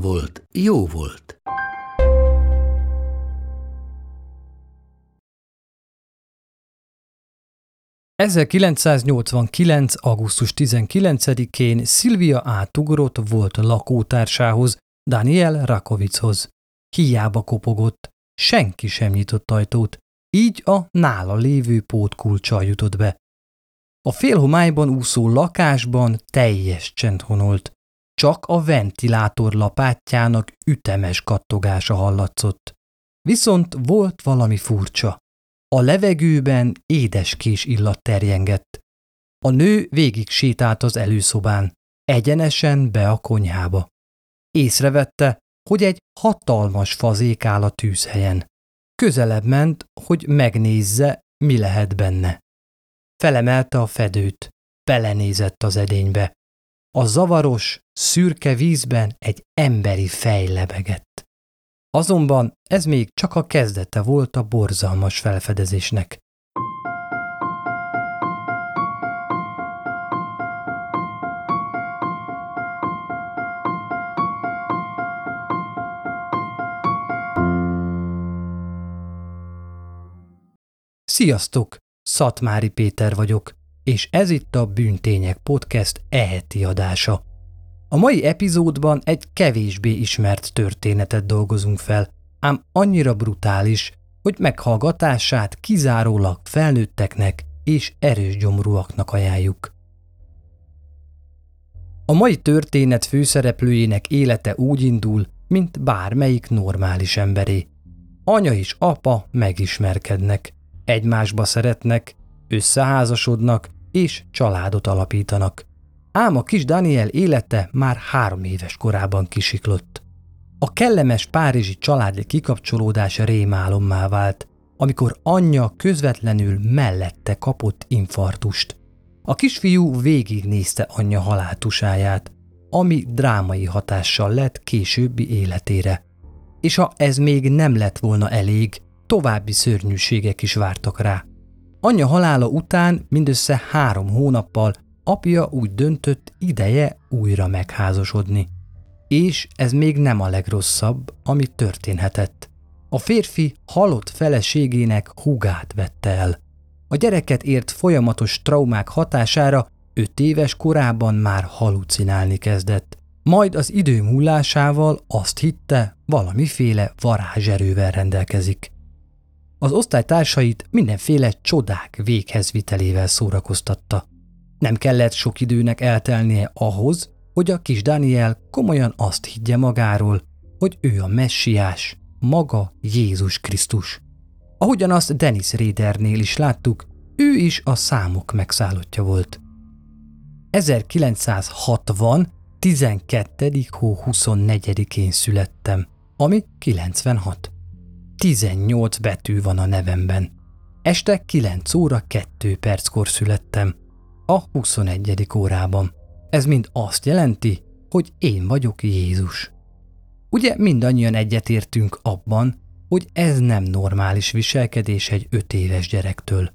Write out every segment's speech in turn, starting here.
volt, jó volt. ...1989. augusztus 19-én Szilvia átugrott volt lakótársához, Daniel Rakovichoz. Hiába kopogott, senki sem nyitott ajtót, így a nála lévő pótkulcsal jutott be. A félhomályban úszó lakásban teljes csend honolt. Csak a ventilátor lapátjának ütemes kattogása hallatszott. Viszont volt valami furcsa. A levegőben édeskés illat terjengett. A nő végig sétált az előszobán, egyenesen be a konyhába. Észrevette, hogy egy hatalmas fazék áll a tűzhelyen. Közelebb ment, hogy megnézze, mi lehet benne. Felemelte a fedőt, belenézett az edénybe. A zavaros, szürke vízben egy emberi fej lebegett. Azonban ez még csak a kezdete volt a borzalmas felfedezésnek. Sziasztok! Szatmári Péter vagyok, és ez itt a Bűntények Podcast eheti adása. A mai epizódban egy kevésbé ismert történetet dolgozunk fel, ám annyira brutális, hogy meghallgatását kizárólag felnőtteknek és erős gyomruaknak ajánljuk. A mai történet főszereplőjének élete úgy indul, mint bármelyik normális emberé. Anya és apa megismerkednek, egymásba szeretnek, összeházasodnak és családot alapítanak. Ám a kis Daniel élete már három éves korában kisiklott. A kellemes párizsi családi kikapcsolódás rémálommá vált, amikor anyja közvetlenül mellette kapott infartust. A kisfiú végignézte anyja haláltusáját, ami drámai hatással lett későbbi életére. És ha ez még nem lett volna elég, további szörnyűségek is vártak rá. Anyja halála után mindössze három hónappal apja úgy döntött, ideje újra megházasodni. És ez még nem a legrosszabb, ami történhetett. A férfi halott feleségének hugát vette el. A gyereket ért folyamatos traumák hatására öt éves korában már halucinálni kezdett. Majd az idő múlásával azt hitte, valamiféle varázserővel rendelkezik. Az osztálytársait mindenféle csodák véghezvitelével szórakoztatta. Nem kellett sok időnek eltelnie ahhoz, hogy a kis Daniel komolyan azt higgye magáról, hogy ő a messiás, maga Jézus Krisztus. Ahogyan azt Dennis Radernél is láttuk, ő is a számok megszállottja volt. 1960. 12. hó 24-én születtem, ami 96. 18 betű van a nevemben. Este 9 óra 2 perckor születtem, a 21. órában. Ez mind azt jelenti, hogy én vagyok Jézus. Ugye mindannyian egyetértünk abban, hogy ez nem normális viselkedés egy öt éves gyerektől.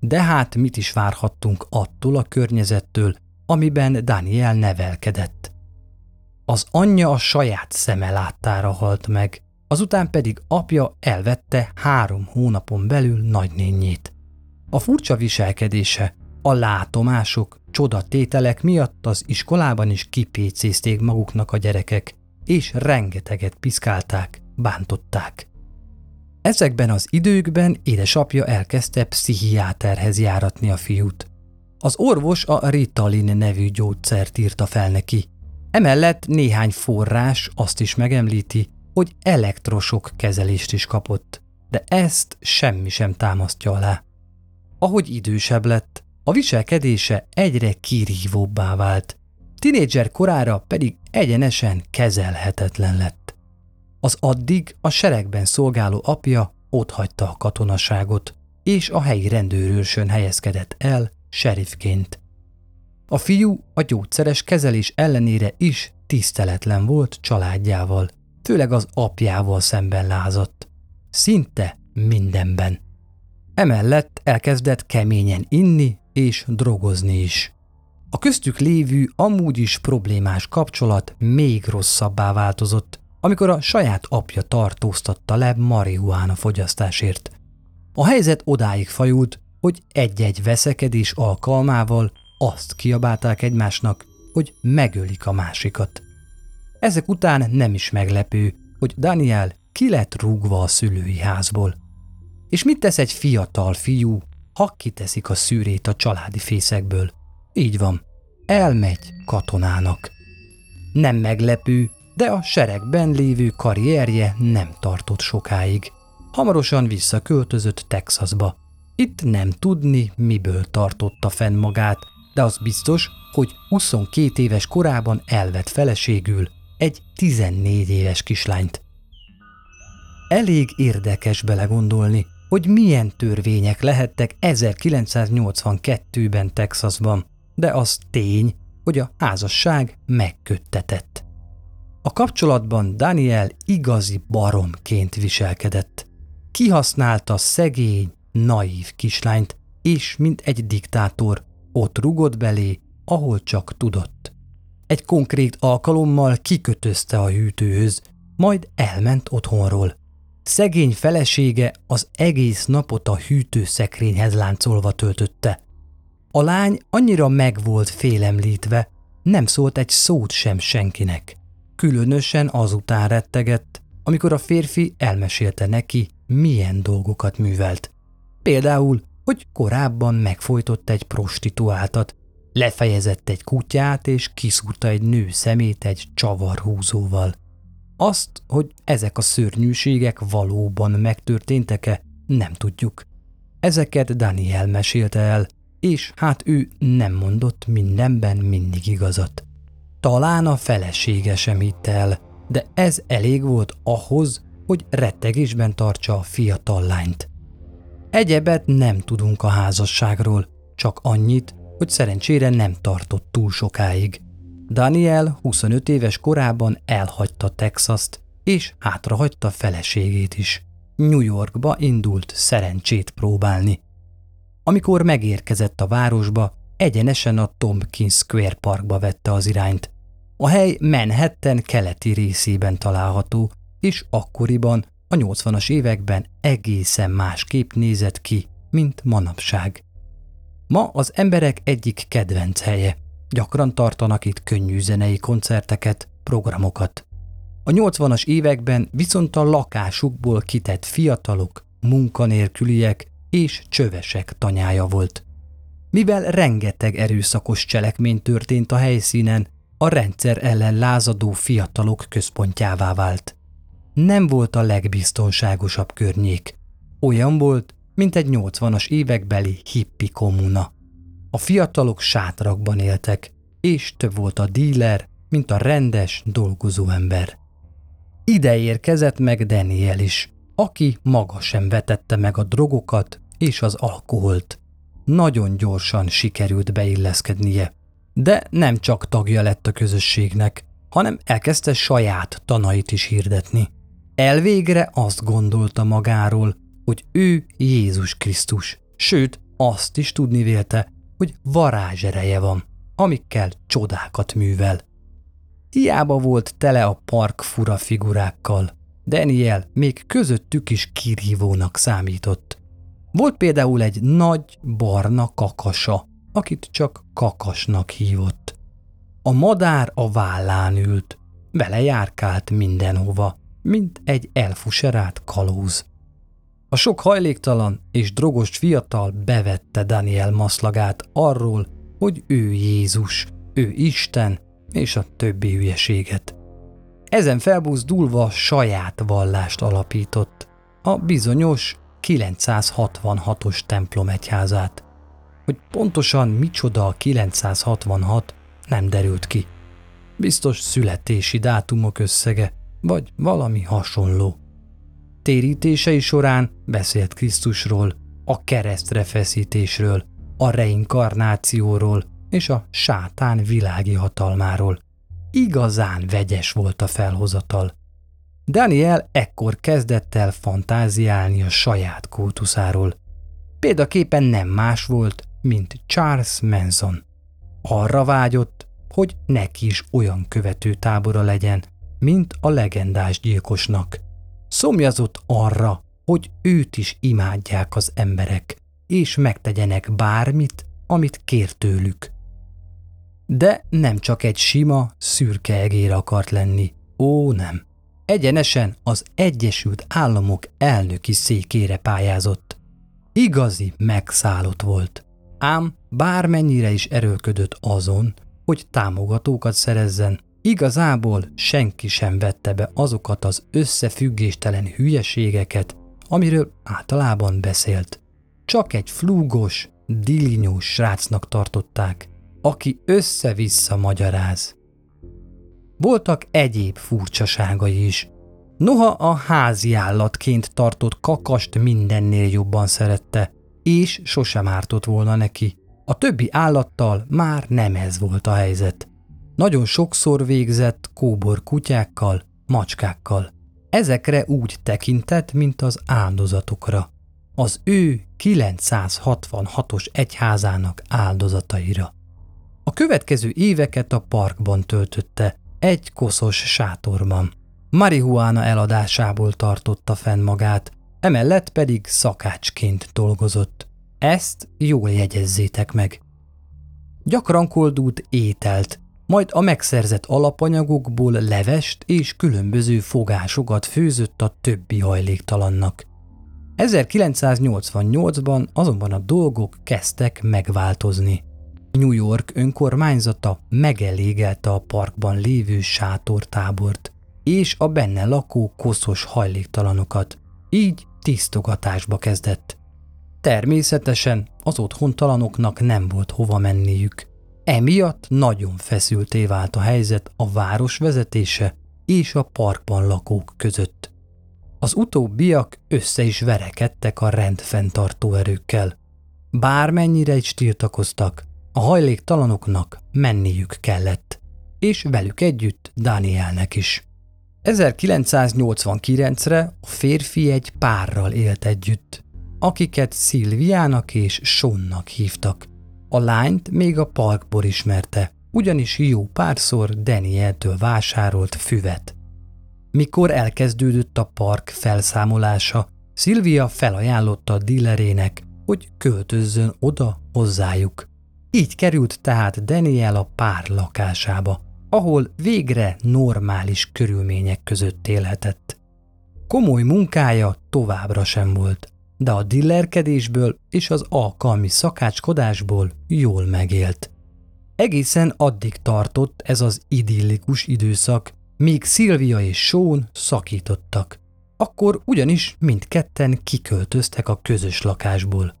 De hát mit is várhattunk attól a környezettől, amiben Daniel nevelkedett? Az anyja a saját szeme láttára halt meg, azután pedig apja elvette három hónapon belül nagynényét. A furcsa viselkedése, a látomások, csodatételek miatt az iskolában is kipécézték maguknak a gyerekek, és rengeteget piszkálták, bántották. Ezekben az időkben édesapja elkezdte pszichiáterhez járatni a fiút. Az orvos a Ritalin nevű gyógyszert írta fel neki. Emellett néhány forrás azt is megemlíti, hogy elektrosok kezelést is kapott, de ezt semmi sem támasztja alá. Ahogy idősebb lett, A viselkedése egyre kirívóbbá vált, tinédzser korára pedig egyenesen kezelhetetlen lett. Az addig a seregben szolgáló apja otthagyta a katonaságot, és a helyi rendőrőrsön helyezkedett el serifként. A fiú a gyógyszeres kezelés ellenére is tiszteletlen volt családjával, főleg az apjával szemben lázadt. Szinte mindenben. Emellett elkezdett keményen inni és drogozni is. A köztük lévő, amúgy is problémás kapcsolat még rosszabbá változott, amikor a saját apja tartóztatta le marihuána fogyasztásért. A helyzet odáig fajult, hogy egy-egy veszekedés alkalmával azt kiabálták egymásnak, hogy megölik a másikat. Ezek után nem is meglepő, hogy Daniel ki lett rúgva a szülői házból. És mit tesz egy fiatal fiú, ha kiteszik a szűrét a családi fészekből? Így van, elmegy katonának. Nem meglepő, de a seregben lévő karrierje nem tartott sokáig. Hamarosan visszaköltözött Texasba. Itt nem tudni, miből tartotta fenn magát, de az biztos, hogy 22 éves korában elvett feleségül egy 14 éves kislányt. Elég érdekes belegondolni, hogy milyen törvények lehettek 1982-ben Texasban, de az tény, hogy a házasság megköttetett. A kapcsolatban Daniel igazi baromként viselkedett. Kihasználta szegény, naív kislányt, és mint egy diktátor ott rugott belé, ahol csak tudott. Egy konkrét alkalommal kikötözte a hűtőhöz, majd elment otthonról. Szegény felesége az egész napot a hűtőszekrényhez láncolva töltötte. A lány annyira meg volt félemlítve, nem szólt egy szót sem senkinek. Különösen azután rettegett, amikor a férfi elmesélte neki, milyen dolgokat művelt. Például, hogy korábban megfojtott egy prostituáltat, lefejezett egy kutyát és kiszúrta egy nő szemét egy csavarhúzóval. Azt, hogy ezek a szörnyűségek valóban megtörténtek-e, nem tudjuk. Ezeket Daniel mesélte el, és hát ő nem mondott mindenben mindig igazat. Talán a felesége sem hitte el, de ez elég volt ahhoz, hogy rettegésben tartsa a fiatal lányt. Egyebet nem tudunk a házasságról, csak annyit, hogy szerencsére nem tartott túl sokáig. Daniel 25 éves korában elhagyta Texast, és hátrahagyta feleségét is. New Yorkba indult szerencsét próbálni. Amikor megérkezett a városba, egyenesen a Tompkins Square Parkba vette az irányt. A hely Manhattan keleti részében található, és akkoriban, a 80-as években egészen másképp nézett ki, mint manapság. Ma az emberek egyik kedvenc helye. Gyakran tartanak itt könnyű zenei koncerteket, programokat. A 80-as években viszont a lakásukból kitett fiatalok, munkanélküliek és csövesek tanyája volt. Mivel rengeteg erőszakos cselekmény történt a helyszínen, a rendszer ellen lázadó fiatalok központjává vált. Nem volt a legbiztonságosabb környék. Olyan volt, mint egy 80-as évekbeli hippi kommuna. A fiatalok sátrakban éltek, és több volt a díler, mint a rendes, dolgozó ember. Ide érkezett meg Daniel is, aki maga sem vetette meg a drogokat és az alkoholt. Nagyon gyorsan sikerült beilleszkednie. De nem csak tagja lett a közösségnek, hanem elkezdte saját tanait is hirdetni. Elvégre azt gondolta magáról, hogy ő Jézus Krisztus, sőt, azt is tudni vélte, hogy varázsereje van, amikkel csodákat művel. Hiába volt tele a park fura figurákkal, Daniel még közöttük is kirívónak számított. Volt például egy nagy, barna kakasa, akit csak kakasnak hívott. A madár a vállán ült, vele járkált mindenhova, mint egy elfuserált kalóz. A sok hajléktalan és drogos fiatal bevette Daniel maszlagát arról, hogy ő Jézus, ő Isten és a többi hülyeséget. Ezen felbuzdulva saját vallást alapított, a bizonyos 966-os templom egyházát. hogy pontosan micsoda a 966 nem derült ki. Biztos születési dátumok összege, vagy valami hasonló. Térítései során beszélt Krisztusról, a keresztre feszítésről, a reinkarnációról és a sátán világi hatalmáról. Igazán vegyes volt a felhozatal. Daniel ekkor kezdett el fantáziálni a saját kultuszáról. Példaképpen nem más volt, mint Charles Manson. Arra vágyott, hogy neki is olyan követő tábora legyen, mint a legendás gyilkosnak. Szomjazott arra, hogy őt is imádják az emberek, és megtegyenek bármit, amit kér tőlük. De nem csak egy sima, szürke egér akart lenni. Ó, nem. Egyenesen az Egyesült Államok elnöki székére pályázott. Igazi megszállott volt. Ám bármennyire is erőlködött azon, hogy támogatókat szerezzen, igazából senki sem vette be azokat az összefüggéstelen hülyeségeket, amiről általában beszélt. Csak egy flúgos, dilinyós srácnak tartották, aki össze-vissza magyaráz. Voltak egyéb furcsaságai is. Noha a házi állatként tartott kakast mindennél jobban szerette, és sosem ártott volna neki. A többi állattal már nem ez volt a helyzet. Nagyon sokszor végzett kóbor kutyákkal, macskákkal. Ezekre úgy tekintett, mint az áldozatokra. Az ő 966-os egyházának áldozataira. A következő éveket a parkban töltötte, egy koszos sátorban. Marihuána eladásából tartotta fenn magát, emellett pedig szakácsként dolgozott. Ezt jól jegyezzétek meg. Gyakran koldult ételt, majd a megszerzett alapanyagokból levest és különböző fogásokat főzött a többi hajléktalannak. 1988-ban azonban a dolgok kezdtek megváltozni. New York önkormányzata megelégelte a parkban lévő sátortábort és a benne lakó koszos hajléktalanokat, így tisztogatásba kezdett. Természetesen az otthontalanoknak nem volt hova menniük. Emiatt nagyon feszülté vált a helyzet a város vezetése és a parkban lakók között. Az utóbbiak össze is verekedtek a rendfenntartó erőkkel. Bármennyire is tiltakoztak, a hajléktalanoknak menniük kellett, és velük együtt Danielnek is. 1989-re a férfi egy párral élt együtt, akiket Szilviának és Sonnak hívtak. A lányt még a parkból ismerte, ugyanis jó párszor Danieltől vásárolt füvet. Mikor elkezdődött a park felszámolása, Szilvia felajánlotta a dílerének, hogy költözzön oda hozzájuk. Így került tehát Daniel a pár lakásába, ahol végre normális körülmények között élhetett. Komoly munkája továbbra sem volt, de a dillerkedésből és az alkalmi szakácskodásból jól megélt. Egészen addig tartott ez az idillikus időszak, míg Szilvia és Sean szakítottak. Akkor ugyanis mindketten kiköltöztek a közös lakásból.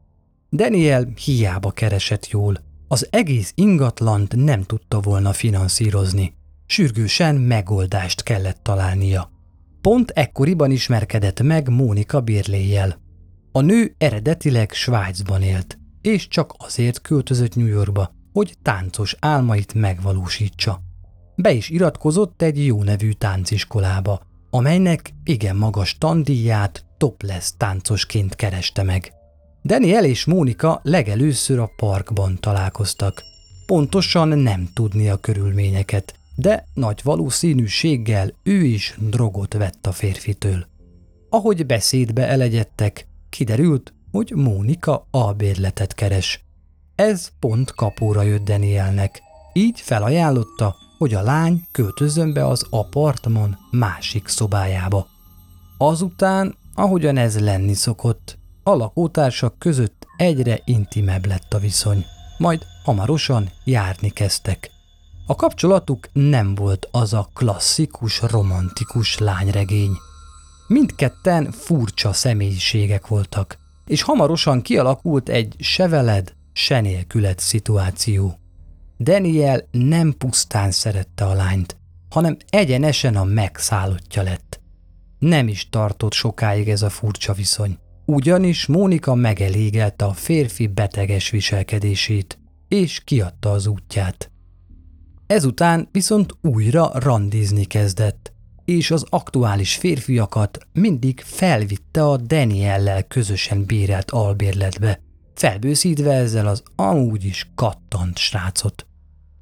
Daniel hiába keresett jól, az egész ingatlant nem tudta volna finanszírozni. Sürgősen megoldást kellett találnia. Pont ekkoriban ismerkedett meg Mónika Birléjel. A nő eredetileg Svájcban élt, és csak azért költözött New Yorkba, hogy táncos álmait megvalósítsa. Be is iratkozott egy jó nevű tánciskolába, amelynek igen magas tandíját topless táncosként kereste meg. Daniel és Mónika legelőször a parkban találkoztak. Pontosan nem tudni a körülményeket, de nagy valószínűséggel ő is drogot vett a férfitől. Ahogy beszédbe elegyedtek, kiderült, hogy Mónika albérletet keres. Ez pont kapóra jött Danielnek, így felajánlotta, hogy a lány költözön be az apartman másik szobájába. Azután, ahogyan ez lenni szokott, a lakótársak között egyre intimebb lett a viszony, majd hamarosan járni kezdtek. A kapcsolatuk nem volt az a klasszikus, romantikus lányregény. Mindketten furcsa személyiségek voltak, és hamarosan kialakult egy seveled, se nélkület szituáció. Daniel nem pusztán szerette a lányt, hanem egyenesen a megszállottja lett. Nem is tartott sokáig ez a furcsa viszony, ugyanis Mónika megelégelte a férfi beteges viselkedését, és kiadta az útját. Ezután viszont újra randizni kezdett, és az aktuális férfiakat mindig felvitte a Daniellel közösen bérelt albérletbe, felbőszítve ezzel az amúgy is kattant srácot.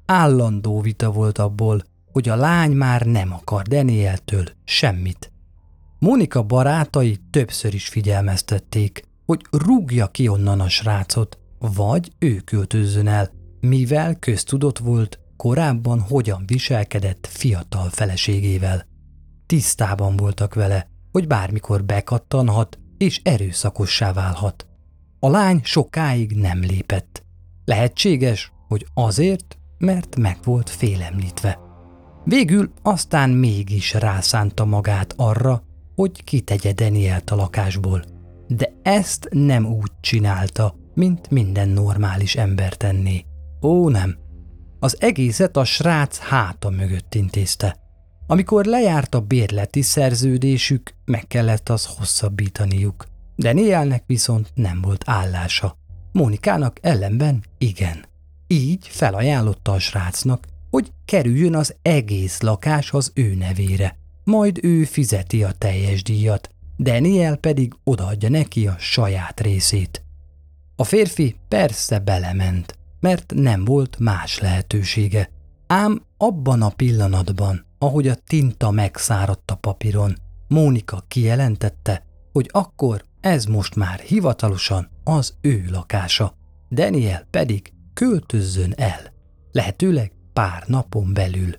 Állandó vita volt abból, hogy a lány már nem akar Danieltől semmit. Monika barátai többször is figyelmeztették, hogy rúgja ki onnan a srácot, vagy ő költözzön el, mivel köztudott volt, korábban hogyan viselkedett fiatal feleségével. Tisztában voltak vele, hogy bármikor bekattanhat és erőszakossá válhat. A lány sokáig nem lépett. Lehetséges, hogy azért, mert meg volt félemlítve. Végül aztán mégis rászánta magát arra, hogy kitegye Danielt a lakásból. De ezt nem úgy csinálta, mint minden normális ember tenné. Ó, nem. Az egészet a srác háta mögött intézte. Amikor lejárt a bérleti szerződésük, meg kellett az hosszabbítaniuk. Danielnek viszont nem volt állása. Mónikának ellenben igen. Így felajánlotta a srácnak, hogy kerüljön az egész lakás az ő nevére. Majd ő fizeti a teljes díjat, Daniel pedig odaadja neki a saját részét. A férfi persze belement, mert nem volt más lehetősége. Ám abban a pillanatban, ahogy a tinta megszáradt a papíron, Mónika kijelentette, hogy akkor ez most már hivatalosan az ő lakása, Daniel pedig költözzön el, lehetőleg pár napon belül.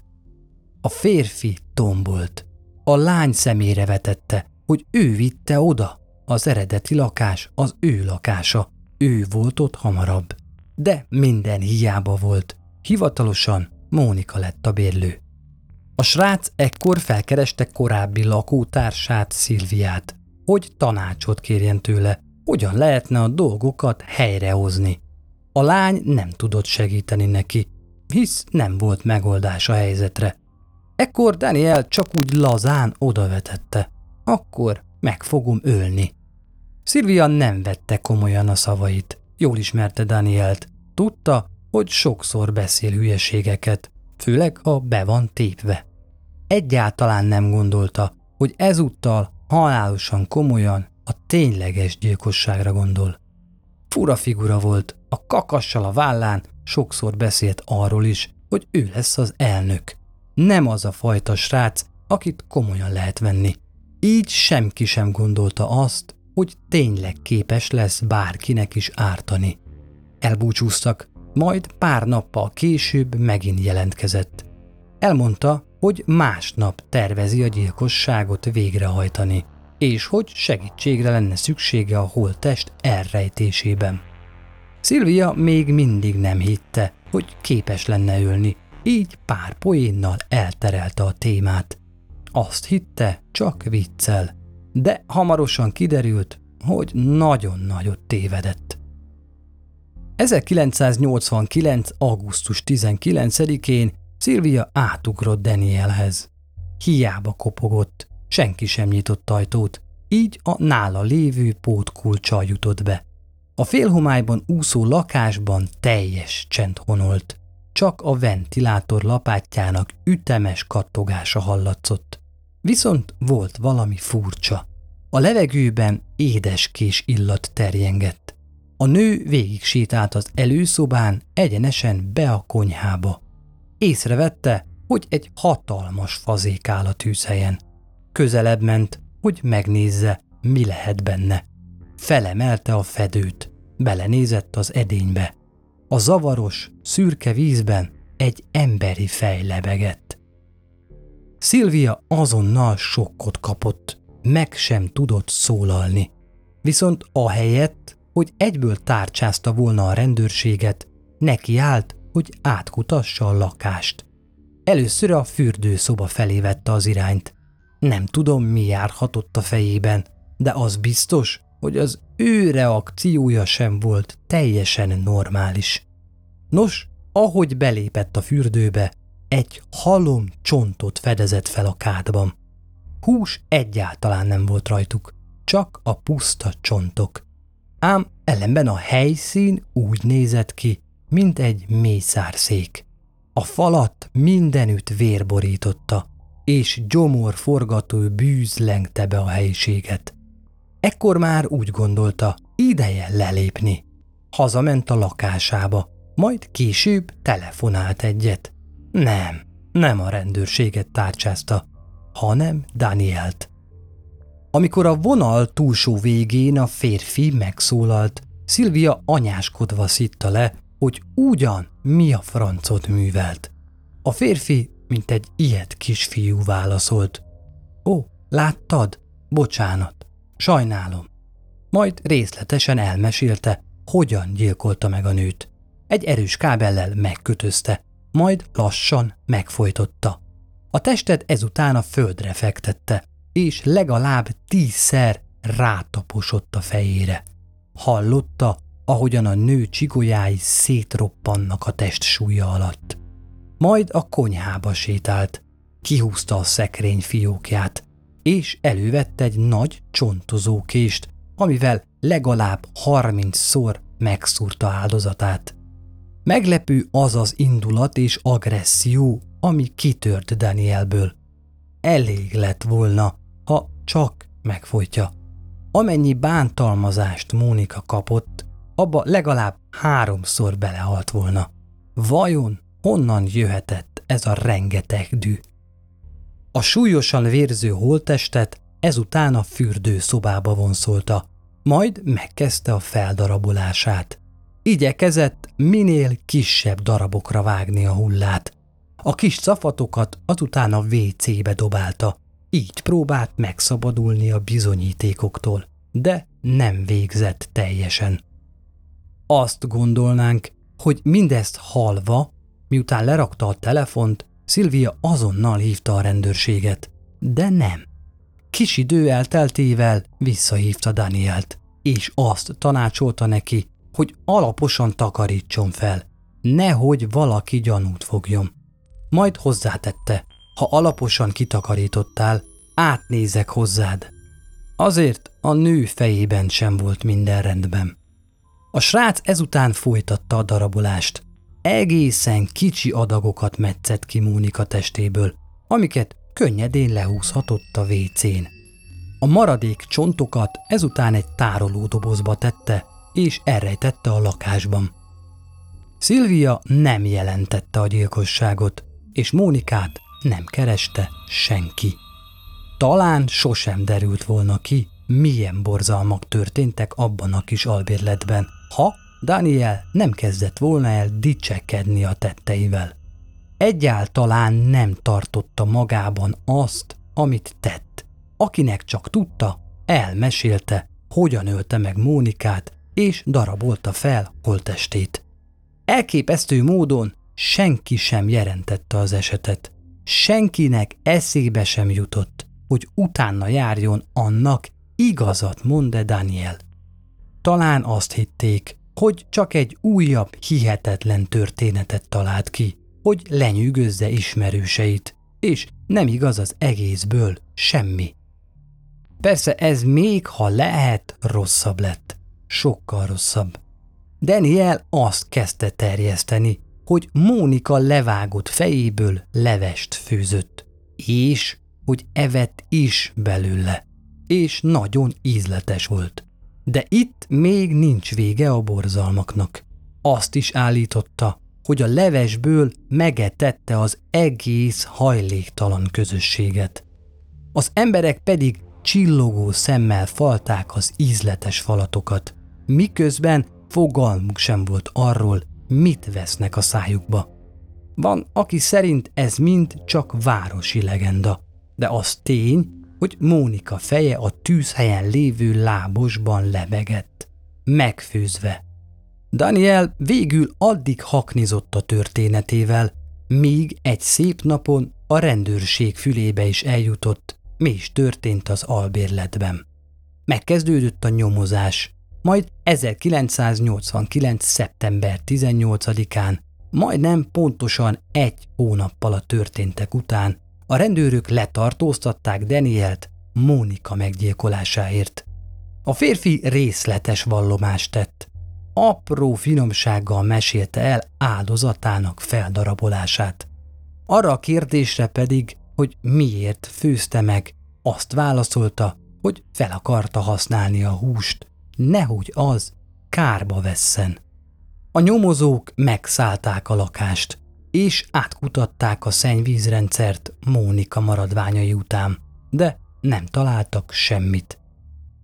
A férfi tombolt, a lány szemére vetette, hogy ő vitte oda, az eredeti lakás az ő lakása, ő volt ott hamarabb. De minden hiába volt, hivatalosan Mónika lett a bérlő. A srác ekkor felkereste korábbi lakótársát, Szilviát, hogy tanácsot kérjen tőle, hogyan lehetne a dolgokat helyrehozni. A lány nem tudott segíteni neki, hisz nem volt megoldás a helyzetre. Ekkor Daniel csak úgy lazán odavetette. Akkor meg fogom ölni. Szilvia nem vette komolyan a szavait. Jól ismerte Danielt. Tudta, hogy sokszor beszél hülyeségeket, főleg ha be van tépve. Egyáltalán nem gondolta, hogy ezúttal halálosan komolyan a tényleges gyilkosságra gondol. Fura figura volt, a kakassal a vállán sokszor beszélt arról is, hogy ő lesz az elnök. Nem az a fajta srác, akit komolyan lehet venni. Így semki sem gondolta azt, hogy tényleg képes lesz bárkinek is ártani. Elbúcsúztak, majd pár nappal később megint jelentkezett. Elmondta, hogy másnap tervezi a gyilkosságot végrehajtani, és hogy segítségre lenne szüksége a holttest elrejtésében. Szilvia még mindig nem hitte, hogy képes lenne ölni, így pár poénnal elterelte a témát. Azt hitte, csak viccel, de hamarosan kiderült, hogy nagyon nagyot tévedett. 1989. augusztus 19-én Szilvia átugrott Danielhez. Hiába kopogott, senki sem nyitott ajtót, így a nála lévő pótkulcsal jutott be. A félhomályban úszó lakásban teljes csend honolt. Csak a ventilátor lapátjának ütemes kattogása hallatszott. Viszont volt valami furcsa. A levegőben édeskés illat terjengett. A nő végig sétált az előszobán, egyenesen be a konyhába. Észrevette, hogy egy hatalmas fazék áll a tűzhelyen. Közelebb ment, hogy megnézze, mi lehet benne. Felemelte a fedőt, belenézett az edénybe. A zavaros, szürke vízben egy emberi fej lebegett. Szilvia azonnal sokkot kapott, meg sem tudott szólalni. Viszont ahelyett, hogy egyből tárcsázta volna a rendőrséget, neki állt, hogy átkutassa a lakást. Először a fürdőszoba felé vette az irányt. Nem tudom, mi járhatott a fejében, de az biztos, hogy az ő reakciója sem volt teljesen normális. Nos, ahogy belépett a fürdőbe, egy halom csontot fedezett fel a kádban. Hús egyáltalán nem volt rajtuk, csak a puszta csontok. Ám ellenben a helyszín úgy nézett ki, mint egy mészárszék. A falat mindenütt vérborította, és gyomor forgató bűz lengte be a helyiséget. Ekkor már úgy gondolta, ideje lelépni. Hazament a lakásába, majd később telefonált egyet. Nem, nem a rendőrséget tárcsázta, hanem Danielt. Amikor a vonal túlsó végén a férfi megszólalt, Szilvia anyáskodva szitta le, hogy ugyan mi a francot művelt. A férfi, mint egy ilyet kisfiú válaszolt. Ó, láttad? Bocsánat. Sajnálom. Majd részletesen elmesélte, hogyan gyilkolta meg a nőt. Egy erős kábellel megkötözte, majd lassan megfojtotta. A testet ezután a földre fektette, és legalább tízszer rátaposott a fejére. Hallotta, ahogyan a nő csigolyái szétroppannak a test súlya alatt. Majd a konyhába sétált, kihúzta a szekrény fiókját, és elővette egy nagy csontozó kést, amivel legalább harmincszor megszúrta áldozatát. Meglepő az az indulat és agresszió, ami kitört Danielből. Elég lett volna, csak megfojtja. Amennyi bántalmazást Mónika kapott, abba legalább háromszor belehalt volna. Vajon honnan jöhetett ez a rengeteg dű? A súlyosan vérző holtestet ezután a fürdő szobába vonszolta, majd megkezdte a feldarabolását. Igyekezett minél kisebb darabokra vágni a hullát. A kis szafatokat azután a WC-be dobálta, így próbált megszabadulni a bizonyítékoktól, de nem végzett teljesen. Azt gondolnánk, hogy mindezt halva, miután lerakta a telefont, Szilvia azonnal hívta a rendőrséget. De nem. Kis idő elteltével visszahívta Danielt, és azt tanácsolta neki, hogy alaposan takarítson fel, nehogy valaki gyanút fogjon. Majd hozzátette, ha alaposan kitakarítottál, átnézek hozzád. Azért a nő fejében sem volt minden rendben. A srác ezután folytatta a darabolást. Egészen kicsi adagokat metszett ki Mónika testéből, amiket könnyedén lehúzhatott a vécén. A maradék csontokat ezután egy tárolódobozba tette, és elrejtette a lakásban. Szilvia nem jelentette a gyilkosságot, és Mónikát nem kereste senki. Talán sosem derült volna ki, milyen borzalmak történtek abban a kis albérletben, ha Daniel nem kezdett volna el dicsekedni a tetteivel. Egyáltalán nem tartotta magában azt, amit tett. Akinek csak tudta, elmesélte, hogyan ölte meg Mónikát, és darabolta fel holtestét. Elképesztő módon senki sem jelentette az esetet. Senkinek eszébe sem jutott, hogy utána járjon annak, igazat mond-e Daniel. Talán azt hitték, hogy csak egy újabb, hihetetlen történetet talált ki, hogy lenyűgözze ismerőseit, és nem igaz az egészből semmi. Persze ez még, ha lehet, rosszabb lett. Sokkal rosszabb. Daniel azt kezdte terjeszteni, hogy Mónika levágott fejéből levest főzött, és hogy evett is belőle, és nagyon ízletes volt. De itt még nincs vége a borzalmaknak. Azt is állította, hogy a levesből megetette az egész hajléktalan közösséget. Az emberek pedig csillogó szemmel falták az ízletes falatokat, miközben fogalmuk sem volt arról, mit vesznek a szájukba. Van, aki szerint ez mind csak városi legenda, de az tény, hogy Mónika feje a tűzhelyen lévő lábosban lebegett, megfőzve. Daniel végül addig haknizott a történetével, míg egy szép napon a rendőrség fülébe is eljutott, mi is történt az albérletben. Megkezdődött a nyomozás, majd 1989. szeptember 18-án, majdnem pontosan egy hónappal a történtek után a rendőrök letartóztatták Danielt Mónika meggyilkolásáért. A férfi részletes vallomást tett. Apró finomsággal mesélte el áldozatának feldarabolását. Arra a kérdésre pedig, hogy miért főzte meg, azt válaszolta, hogy fel akarta használni a húst, nehogy az kárba vesszen. A nyomozók megszállták a lakást, és átkutatták a szennyvízrendszert Mónika maradványai után, de nem találtak semmit.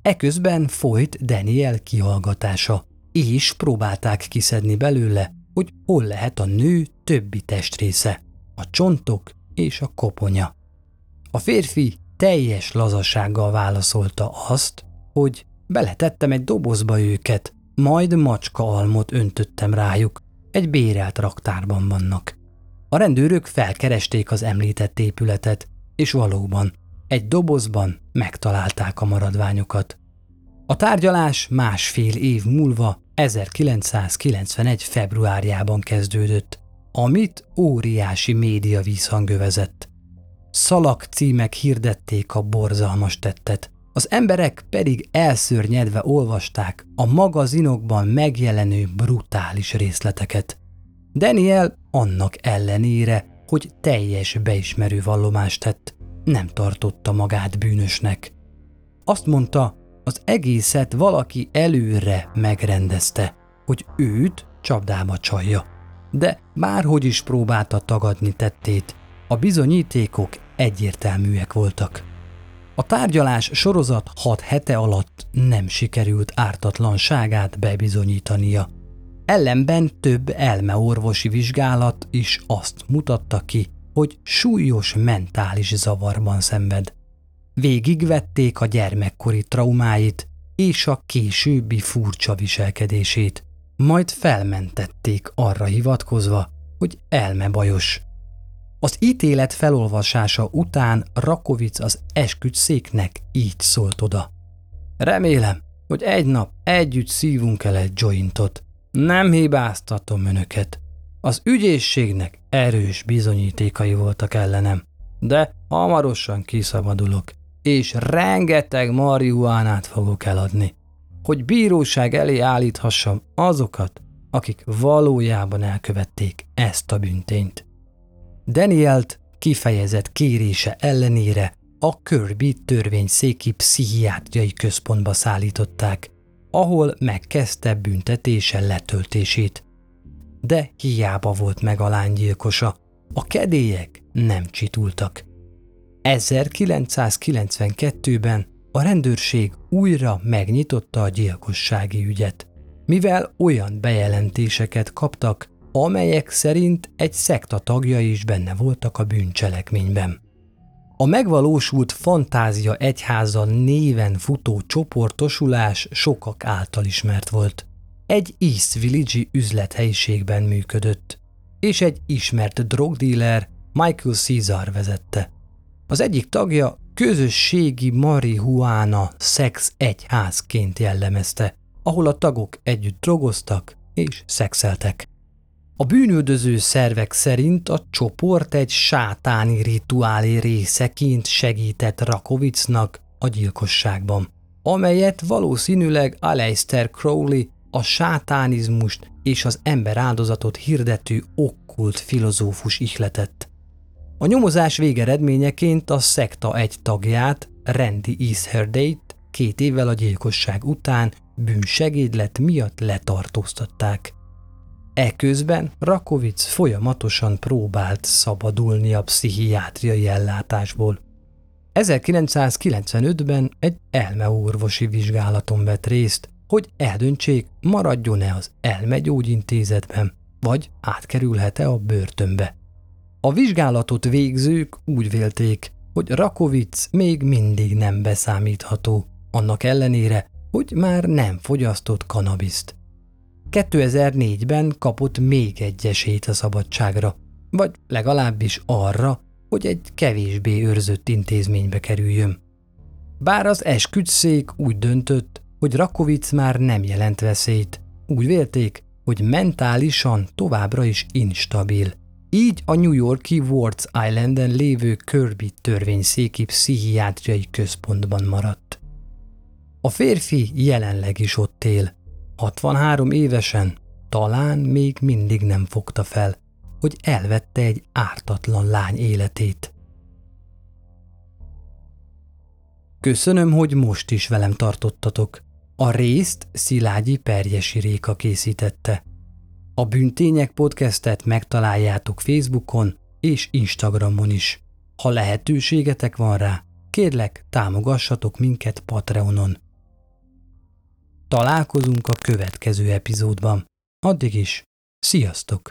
Eközben folyt Daniel kihallgatása, és próbálták kiszedni belőle, hogy hol lehet a nő többi testrésze, a csontok és a koponya. A férfi teljes lazasággal válaszolta azt, hogy beletettem egy dobozba őket, majd macska almot öntöttem rájuk, egy bérelt raktárban vannak. A rendőrök felkeresték az említett épületet, és valóban egy dobozban megtalálták a maradványokat. A tárgyalás másfél év múlva 1991. februárjában kezdődött, amit óriási média vízhangövezett. Szalak címek hirdették a borzalmas tettet, az emberek pedig elszörnyedve olvasták a magazinokban megjelenő brutális részleteket. Daniel annak ellenére, hogy teljes beismerő vallomást tett, nem tartotta magát bűnösnek. Azt mondta, az egészet valaki előre megrendezte, hogy őt csapdába csalja. De bárhogy is próbálta tagadni tettét, a bizonyítékok egyértelműek voltak. A tárgyalás sorozat hat hete alatt nem sikerült ártatlanságát bebizonyítania. Ellenben több elmeorvosi vizsgálat is azt mutatta ki, hogy súlyos mentális zavarban szenved. Végigvették a gyermekkori traumáit és a későbbi furcsa viselkedését, majd felmentették arra hivatkozva, hogy elmebajos. Az ítélet felolvasása után Rakovic az esküdszéknek így szólt oda. Remélem, hogy egy nap együtt szívunk el egy jointot. Nem hibáztatom önöket. Az ügyészségnek erős bizonyítékai voltak ellenem, de hamarosan kiszabadulok, és rengeteg marihuánát fogok eladni, hogy bíróság elé állíthassam azokat, akik valójában elkövették ezt a büntényt. Danielt kifejezett kérése ellenére a Kirby törvényszéki pszichiátriai központba szállították, ahol megkezdte büntetése letöltését. De hiába volt meg a lánygyilkosa, a kedélyek nem csitultak. 1992-ben a rendőrség újra megnyitotta a gyilkossági ügyet, mivel olyan bejelentéseket kaptak, amelyek szerint egy szekta tagjai is benne voltak a bűncselekményben. A megvalósult fantázia egyháza néven futó csoportosulás sokak által ismert volt. Egy East Village üzlethelyiségben működött, és egy ismert drogdíler Michael Caesar vezette. Az egyik tagja közösségi marihuána szex egyházként jellemezte, ahol a tagok együtt drogoztak és szexeltek. A bűnöldöző szervek szerint a csoport egy sátáni rituálé részeként segített Rakovicnak a gyilkosságban, amelyet valószínűleg Aleister Crowley a sátánizmust és az ember áldozatot hirdető okkult filozófus ihletett. A nyomozás végeredményeként a szekta egy tagját, Randy Eastherday-t két évvel a gyilkosság után bűnsegédlet miatt letartóztatták. Eközben Rakovic folyamatosan próbált szabadulni a pszichiátriai ellátásból. 1995-ben egy elmeorvosi vizsgálaton vett részt, hogy eldöntsék, maradjon-e az elmegyógyintézetben, vagy átkerülhet-e a börtönbe. A vizsgálatot végzők úgy vélték, hogy Rakovic még mindig nem beszámítható, annak ellenére, hogy már nem fogyasztott kanabiszt. 2004-ben kapott még egy esélyt a szabadságra, vagy legalábbis arra, hogy egy kevésbé őrzött intézménybe kerüljön. Bár az esküdszék úgy döntött, hogy Rakovic már nem jelent veszélyt. Úgy vélték, hogy mentálisan továbbra is instabil. Így a New Yorki Wards Islanden lévő Kirby törvényszéki pszichiátriai központban maradt. A férfi jelenleg is ott él. 63 évesen talán még mindig nem fogta fel, hogy elvette egy ártatlan lány életét. Köszönöm, hogy most is velem tartottatok. A részt Szilágyi Perjesi Réka készítette. A Bűntények podcastet megtaláljátok Facebookon és Instagramon is. Ha lehetőségetek van rá, kérlek támogassatok minket Patreonon. Találkozunk a következő epizódban. Addig is, sziasztok!